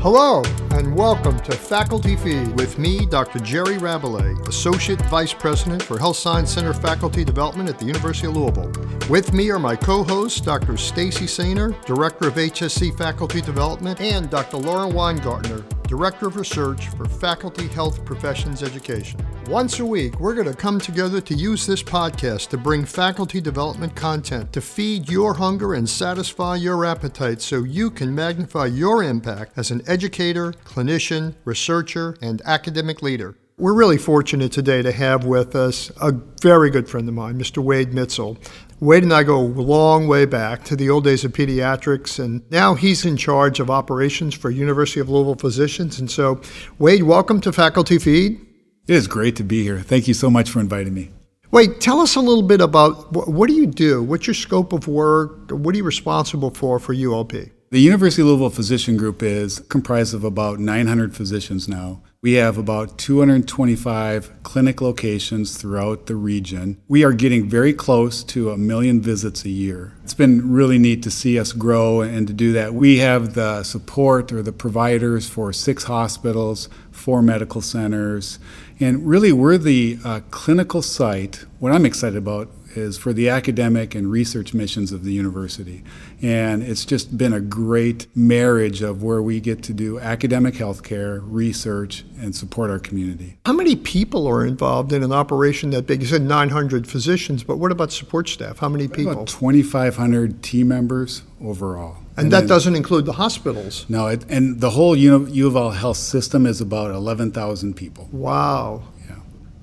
Hello, and welcome to Faculty Feed with me, Dr. Jerry Rabalais, Associate Vice President for Health Science Center Faculty Development at the University of Louisville. With me are my co-hosts, Dr. Stacy Sainer, Director of HSC Faculty Development, and Dr. Laura Weingartner, Director of Research for Faculty Health Professions Education. Once a week, we're going to come together to use this podcast to bring faculty development content to feed your hunger and satisfy your appetite so you can magnify your impact as an educator, clinician, researcher, and academic leader. We're really fortunate today to have with us a very good friend of mine, Mr. Wade Mitzel. Wade and I go a long way back to the old days of pediatrics, and now he's in charge of operations for University of Louisville Physicians. And so, Wade, welcome to Faculty Feed. It is great to be here. Thank you so much for inviting me. Wade, tell us a little bit about what, what do you do? What's your scope of work? What are you responsible for for ULP? The University of Louisville Physician Group is comprised of about 900 physicians now. We have about 225 clinic locations throughout the region. We are getting very close to a million visits a year. It's been really neat to see us grow and to do that. We have the support or the providers for six hospitals, four medical centers, and really we're the uh, clinical site. What I'm excited about is for the academic and research missions of the university. And it's just been a great marriage of where we get to do academic healthcare, research, and support our community. How many people are involved in an operation that big? You said 900 physicians, but what about support staff? How many people? About 2,500 team members overall. And, and that then, doesn't include the hospitals. No, it, and the whole U of L health system is about 11,000 people. Wow. Yeah.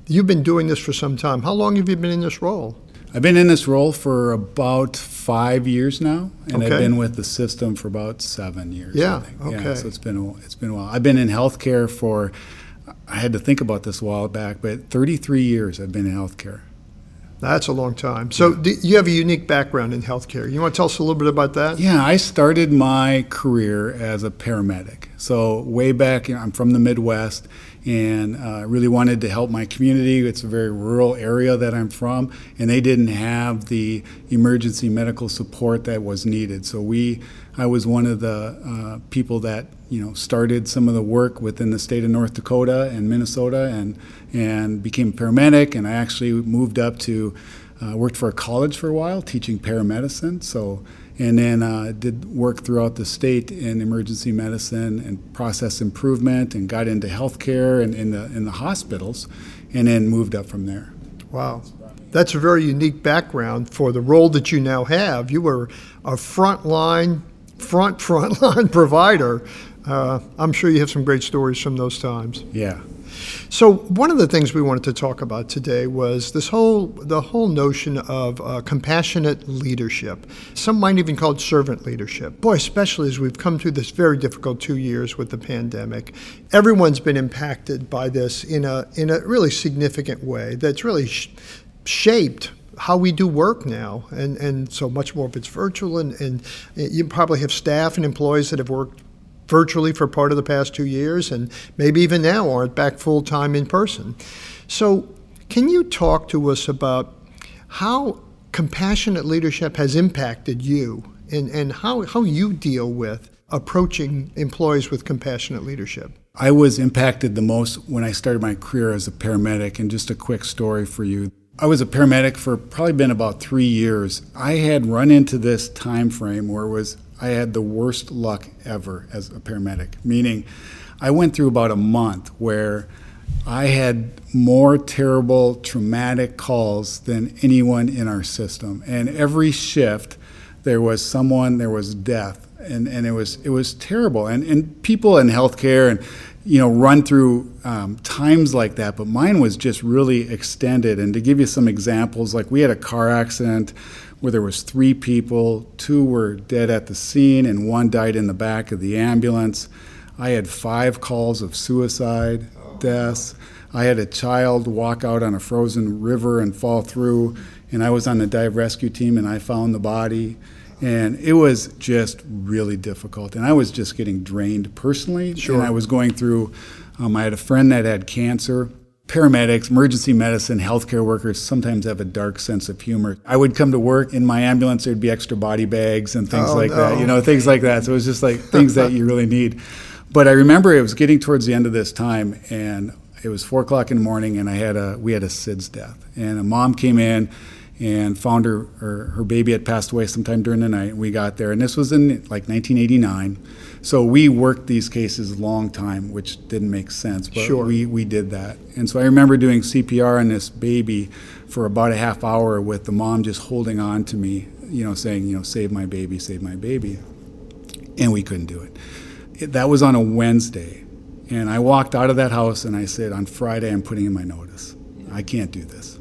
You've been doing this for some time. How long have you been in this role? I've been in this role for about five years now, and okay. I've been with the system for about seven years. Yeah, okay. Yeah, so it's been a, it's been a while. I've been in healthcare for I had to think about this a while back, but 33 years I've been in healthcare. That's a long time. So yeah. you have a unique background in healthcare. You want to tell us a little bit about that? Yeah, I started my career as a paramedic. So way back, you know, I'm from the Midwest, and uh, really wanted to help my community. It's a very rural area that I'm from, and they didn't have the emergency medical support that was needed. So we, I was one of the uh, people that you know started some of the work within the state of North Dakota and Minnesota, and and became a paramedic. And I actually moved up to uh, worked for a college for a while, teaching paramedicine. So and then uh, did work throughout the state in emergency medicine and process improvement and got into healthcare and in the, in the hospitals and then moved up from there. Wow. That's a very unique background for the role that you now have. You were a frontline, front, frontline provider. Uh, I'm sure you have some great stories from those times. Yeah, so one of the things we wanted to talk about today was this whole the whole notion of uh, compassionate leadership. Some might even call it servant leadership. Boy, especially as we've come through this very difficult two years with the pandemic, everyone's been impacted by this in a in a really significant way. That's really sh- shaped how we do work now. And, and so much more of it's virtual, and, and you probably have staff and employees that have worked virtually for part of the past two years, and maybe even now aren't back full time in person. So, can you talk to us about how compassionate leadership has impacted you and, and how, how you deal with approaching employees with compassionate leadership? I was impacted the most when I started my career as a paramedic, and just a quick story for you. I was a paramedic for probably been about three years. I had run into this time frame where it was I had the worst luck ever as a paramedic, meaning I went through about a month where I had more terrible traumatic calls than anyone in our system. And every shift, there was someone, there was death. And, and it was it was terrible. And, and people in healthcare and you know run through um, times like that, but mine was just really extended. And to give you some examples, like we had a car accident where there was three people, two were dead at the scene, and one died in the back of the ambulance. I had five calls of suicide deaths. I had a child walk out on a frozen river and fall through, and I was on the dive rescue team, and I found the body. And it was just really difficult. And I was just getting drained personally. Sure. And I was going through, um, I had a friend that had cancer paramedics, emergency medicine, healthcare workers sometimes have a dark sense of humor. I would come to work in my ambulance, there'd be extra body bags and things oh, like no. that, you know, things like that. So it was just like things that you really need. But I remember it was getting towards the end of this time, and it was four o'clock in the morning, and I had a we had a SIDS death, and a mom came in and found her, her her baby had passed away sometime during the night. We got there, and this was in like 1989. So we worked these cases a long time, which didn't make sense, but Sure. we, we did that. And so I remember doing CPR on this baby for about a half hour with the mom just holding on to me, you know, saying, you know, save my baby, save my baby. And we couldn't do it. it that was on a Wednesday. And I walked out of that house and I said, on Friday, I'm putting in my notice. I can't do this.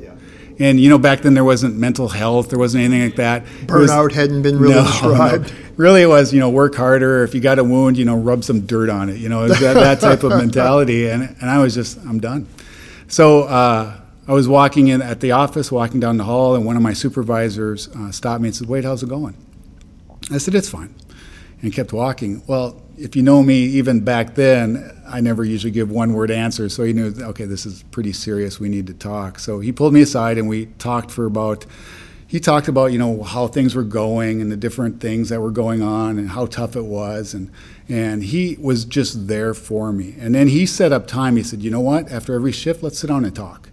And you know, back then there wasn't mental health, there wasn't anything like that. It was- Burnout hadn't been really no, described. no. Really, it was you know work harder. If you got a wound, you know rub some dirt on it. You know that, that type of mentality, and and I was just I'm done. So uh, I was walking in at the office, walking down the hall, and one of my supervisors uh, stopped me and said, "Wait, how's it going?" I said, "It's fine," and kept walking. Well, if you know me, even back then, I never usually give one-word answers, so he knew, okay, this is pretty serious. We need to talk. So he pulled me aside, and we talked for about he talked about you know how things were going and the different things that were going on and how tough it was and and he was just there for me and then he set up time he said you know what after every shift let's sit down and talk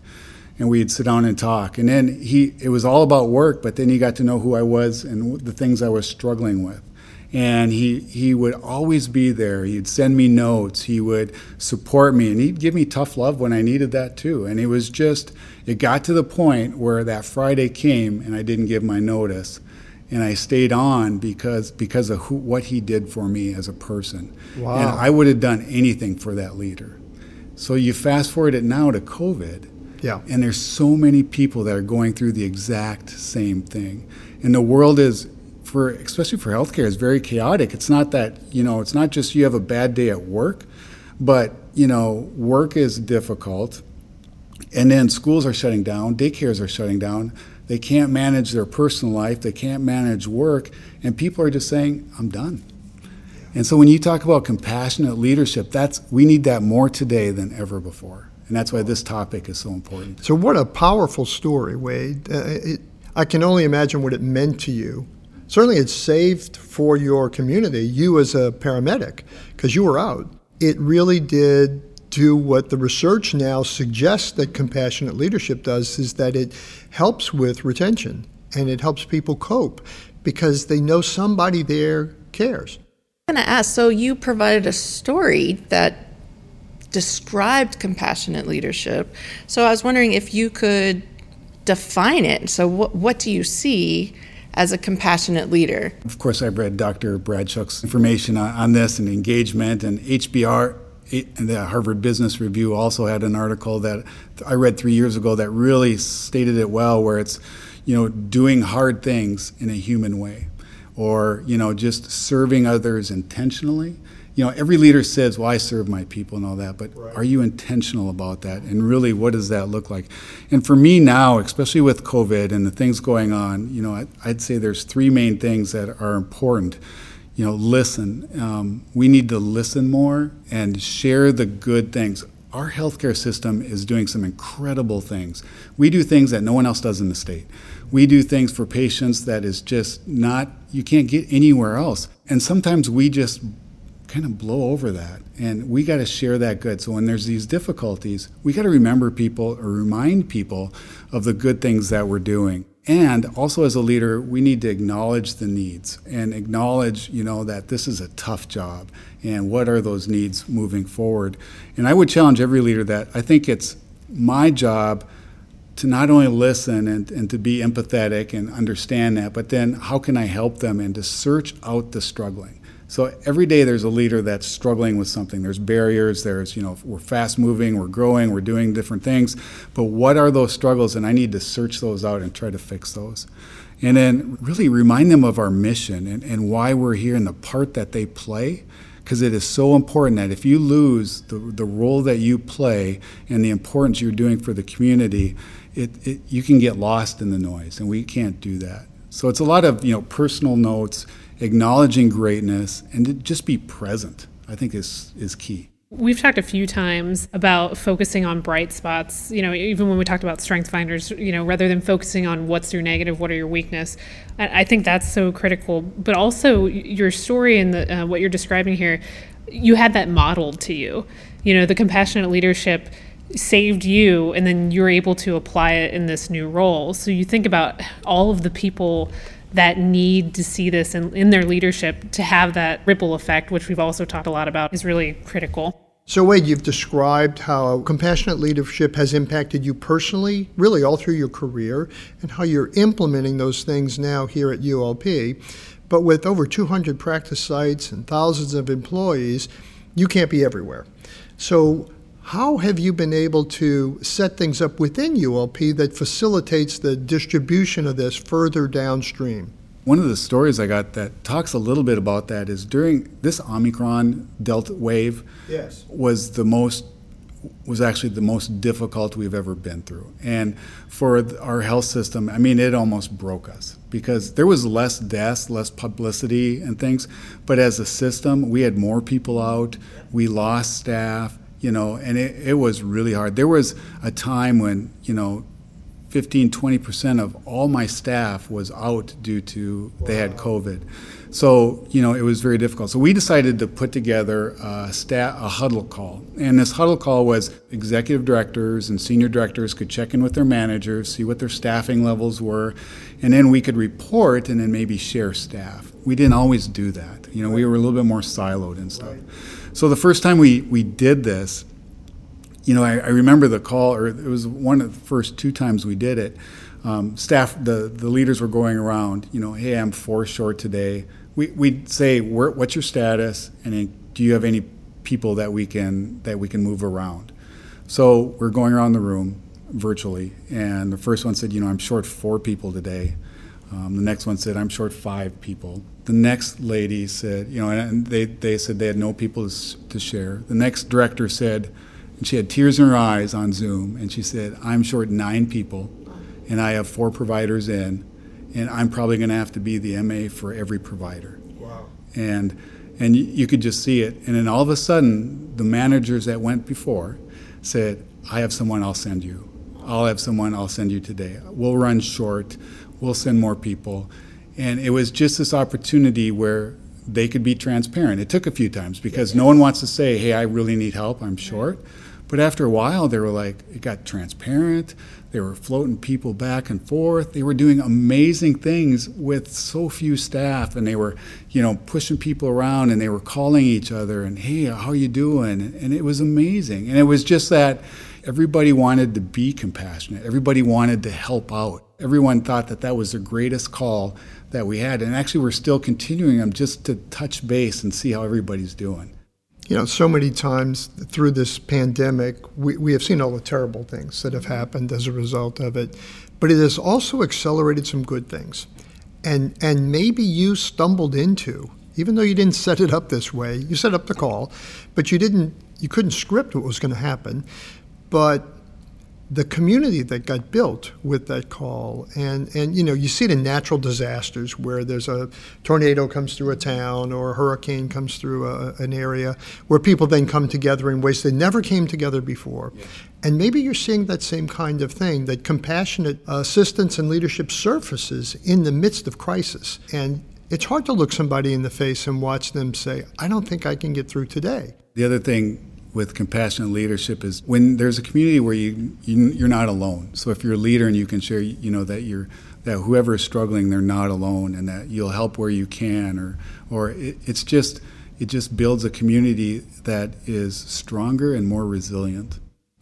and we'd sit down and talk and then he it was all about work but then he got to know who I was and the things I was struggling with and he he would always be there. He'd send me notes. He would support me. And he'd give me tough love when I needed that too. And it was just it got to the point where that Friday came and I didn't give my notice. And I stayed on because because of who, what he did for me as a person. Wow. and I would have done anything for that leader. So you fast forward it now to COVID. Yeah. and there's so many people that are going through the exact same thing. And the world is for especially for healthcare is very chaotic. It's not that, you know, it's not just you have a bad day at work, but, you know, work is difficult. And then schools are shutting down, daycares are shutting down. They can't manage their personal life, they can't manage work, and people are just saying, "I'm done." And so when you talk about compassionate leadership, that's we need that more today than ever before. And that's why this topic is so important. So, what a powerful story, Wade. Uh, it, I can only imagine what it meant to you. Certainly, it saved for your community, you as a paramedic, because you were out. It really did do what the research now suggests that compassionate leadership does is that it helps with retention and it helps people cope because they know somebody there cares. I'm going to ask so you provided a story that described compassionate leadership. So I was wondering if you could define it. So, what, what do you see as a compassionate leader? Of course, I've read Dr. Brad Shuck's information on, on this and engagement, and HBR, and the Harvard Business Review also had an article that I read three years ago that really stated it well, where it's, you know, doing hard things in a human way, or you know, just serving others intentionally. You know, every leader says, "Well, I serve my people and all that," but are you intentional about that? And really, what does that look like? And for me now, especially with COVID and the things going on, you know, I'd say there's three main things that are important you know, listen. Um, we need to listen more and share the good things. Our healthcare system is doing some incredible things. We do things that no one else does in the state. We do things for patients that is just not, you can't get anywhere else. And sometimes we just kind of blow over that. And we got to share that good. So when there's these difficulties, we got to remember people or remind people of the good things that we're doing. And also as a leader, we need to acknowledge the needs and acknowledge, you know, that this is a tough job and what are those needs moving forward. And I would challenge every leader that I think it's my job to not only listen and, and to be empathetic and understand that, but then how can I help them and to search out the struggling. So every day there's a leader that's struggling with something. There's barriers, there's, you know, we're fast moving, we're growing, we're doing different things. But what are those struggles? And I need to search those out and try to fix those. And then really remind them of our mission and, and why we're here and the part that they play. Because it is so important that if you lose the, the role that you play and the importance you're doing for the community, it, it, you can get lost in the noise, and we can't do that. So it's a lot of you know personal notes, acknowledging greatness, and to just be present. I think is is key. We've talked a few times about focusing on bright spots, you know, even when we talked about strength finders, you know, rather than focusing on what's your negative, what are your weakness. I think that's so critical. But also your story and the, uh, what you're describing here, you had that modeled to you. You know, the compassionate leadership saved you and then you're able to apply it in this new role. So you think about all of the people that need to see this in, in their leadership to have that ripple effect, which we've also talked a lot about, is really critical. So, Wade, you've described how compassionate leadership has impacted you personally, really all through your career, and how you're implementing those things now here at ULP. But with over 200 practice sites and thousands of employees, you can't be everywhere. So, how have you been able to set things up within ULP that facilitates the distribution of this further downstream? One of the stories I got that talks a little bit about that is during this Omicron Delta wave yes. was the most was actually the most difficult we've ever been through. And for our health system, I mean, it almost broke us because there was less deaths, less publicity and things. But as a system, we had more people out, we lost staff, you know, and it, it was really hard. There was a time when, you know, 15, 20% of all my staff was out due to they had COVID. So, you know, it was very difficult. So we decided to put together a, stat, a huddle call. And this huddle call was executive directors and senior directors could check in with their managers, see what their staffing levels were, and then we could report and then maybe share staff. We didn't always do that. You know, we were a little bit more siloed and stuff. So the first time we, we did this, you know, I, I, remember the call, or it was one of the first two times we did it. Um, staff, the, the leaders were going around, you know, hey, I'm four short today. We, we'd say, what's your status? And do you have any people that we can that we can move around? So we're going around the room virtually, and the first one said, you know, I'm short four people today. Um, the next one said, I'm short five people. The next lady said, you know, and they, they said they had no people to, to share. The next director said, and she had tears in her eyes on Zoom, and she said, I'm short nine people, and I have four providers in, and I'm probably going to have to be the MA for every provider. Wow. And, and you could just see it. And then all of a sudden, the managers that went before said, I have someone I'll send you. I'll have someone I'll send you today. We'll run short we'll send more people. And it was just this opportunity where they could be transparent. It took a few times because no one wants to say, hey, I really need help, I'm short. But after a while, they were like, it got transparent. They were floating people back and forth. They were doing amazing things with so few staff, and they were, you know, pushing people around, and they were calling each other, and hey, how you doing? And it was amazing. And it was just that everybody wanted to be compassionate. Everybody wanted to help out everyone thought that that was the greatest call that we had. And actually, we're still continuing them just to touch base and see how everybody's doing. You know, so many times through this pandemic, we, we have seen all the terrible things that have happened as a result of it, but it has also accelerated some good things. And, and maybe you stumbled into, even though you didn't set it up this way, you set up the call, but you didn't, you couldn't script what was going to happen. But the community that got built with that call and and you know you see it in natural disasters where there's a tornado comes through a town or a hurricane comes through a, an area where people then come together in ways they never came together before. Yeah. and maybe you're seeing that same kind of thing that compassionate assistance and leadership surfaces in the midst of crisis. And it's hard to look somebody in the face and watch them say i don't think i can get through today. The other thing with compassionate leadership is when there's a community where you, you are not alone. So if you're a leader and you can share, you know that you're that whoever is struggling, they're not alone, and that you'll help where you can, or or it, it's just it just builds a community that is stronger and more resilient.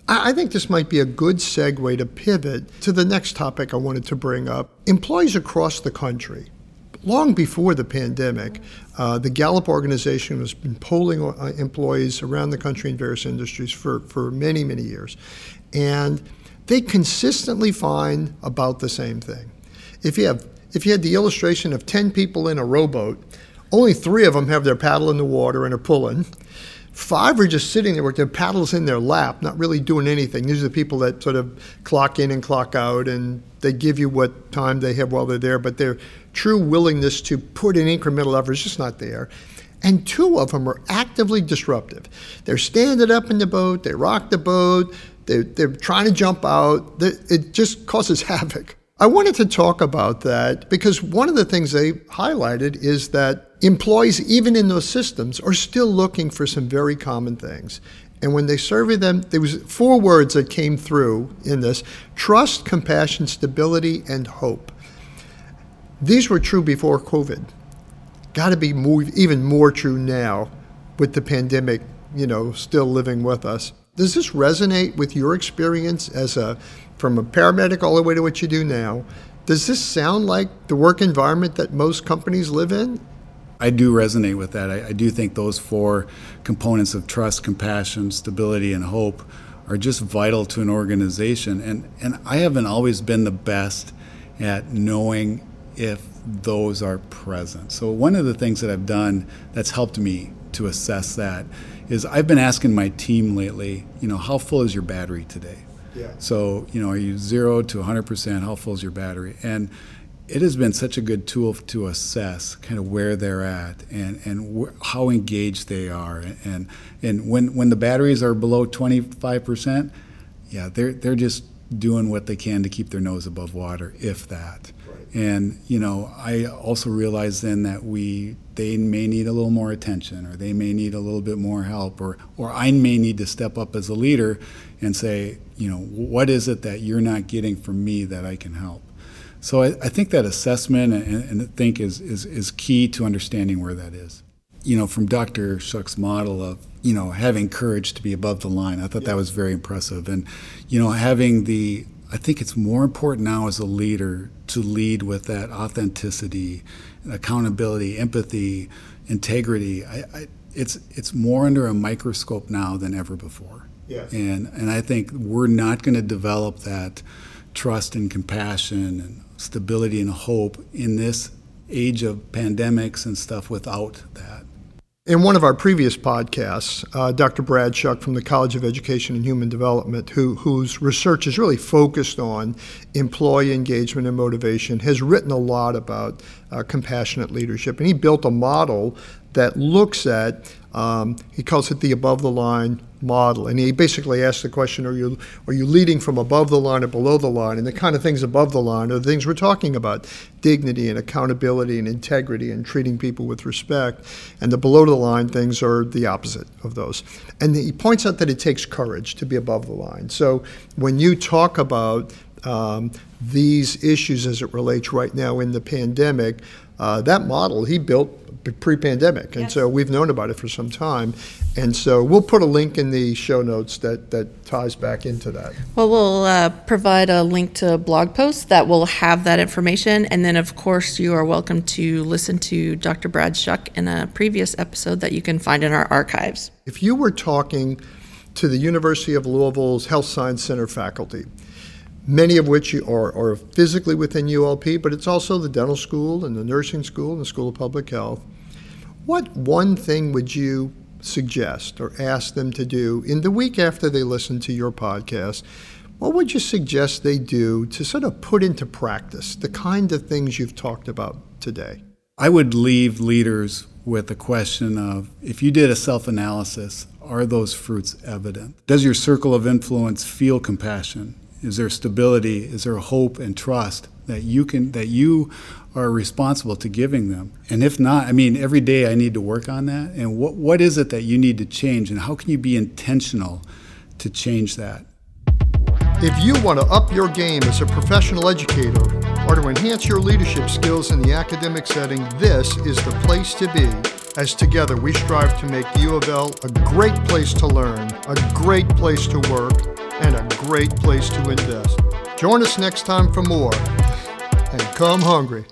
I think this might be a good segue to pivot to the next topic I wanted to bring up. Employees across the country long before the pandemic, uh, the Gallup organization has been polling uh, employees around the country in various industries for, for many, many years. And they consistently find about the same thing. If you have if you had the illustration of 10 people in a rowboat, only three of them have their paddle in the water and are pulling. Five are just sitting there with their paddles in their lap, not really doing anything. These are the people that sort of clock in and clock out, and they give you what time they have while they're there, but their true willingness to put in incremental effort is just not there. and two of them are actively disruptive. They're standing up in the boat, they rock the boat, they're, they're trying to jump out. It just causes havoc. I wanted to talk about that because one of the things they highlighted is that employees, even in those systems, are still looking for some very common things. And when they surveyed them, there was four words that came through in this: trust, compassion, stability, and hope. These were true before COVID. Got to be more, even more true now, with the pandemic, you know, still living with us. Does this resonate with your experience as a from a paramedic all the way to what you do now? Does this sound like the work environment that most companies live in? I do resonate with that. I, I, do think those four components of trust, compassion, stability, and hope are just vital to an organization. And, and I haven't always been the best at knowing if those are present. So, one of the things that I've done that's helped me to assess that is I've been asking my team lately, you know, how full is your battery today? Yeah. So, you know, are you zero to 100%? How full is your battery? And it has been such a good tool to assess kind of where they're at and, and wh- how engaged they are. And, and when, when the batteries are below 25%, yeah, they're, they're just doing what they can to keep their nose above water, if that. And you know, I also realize then that we they may need a little more attention, or they may need a little bit more help, or or I may need to step up as a leader and say, you know, what is it that you're not getting from me that I can help? So I, I think that assessment and, and I think is, is, is key to understanding where that is. You know, from Dr. Shuck's model of, you know, having courage to be above the line, I thought yeah. that was very impressive. And, you know, having the, I think it's more important now as a leader to lead with that authenticity, accountability, empathy, integrity. I, I, it's, it's more under a microscope now than ever before. Yes. And, and I think we're not going to develop that trust and compassion and stability and hope in this age of pandemics and stuff without that. In one of our previous podcasts, uh, Dr. Brad Shuck from the College of Education and Human Development, who, whose research is really focused on employee engagement and motivation, has written a lot about uh, compassionate leadership. And he built a model that looks at, um, he calls it the above the line model. And he basically asks the question are you, are you leading from above the line or below the line? And the kind of things above the line are the things we're talking about dignity and accountability and integrity and treating people with respect. And the below the line things are the opposite of those. And he points out that it takes courage to be above the line. So when you talk about um, these issues as it relates right now in the pandemic, uh, that model he built pre-pandemic, and yes. so we've known about it for some time. And so we'll put a link in the show notes that, that ties back into that. Well, we'll uh, provide a link to a blog post that will have that information. And then, of course, you are welcome to listen to Dr. Brad Shuck in a previous episode that you can find in our archives. If you were talking to the University of Louisville's Health Science Center faculty, many of which are, are physically within ULP, but it's also the dental school and the nursing school and the School of Public Health. What one thing would you suggest or ask them to do in the week after they listen to your podcast? What would you suggest they do to sort of put into practice the kind of things you've talked about today? I would leave leaders with the question of if you did a self analysis, are those fruits evident? Does your circle of influence feel compassion? Is there stability? Is there hope and trust that you can that you are responsible to giving them? And if not, I mean, every day I need to work on that. And what what is it that you need to change? And how can you be intentional to change that? If you want to up your game as a professional educator or to enhance your leadership skills in the academic setting, this is the place to be. As together we strive to make U of L a great place to learn, a great place to work great place to invest. Join us next time for more, and come hungry.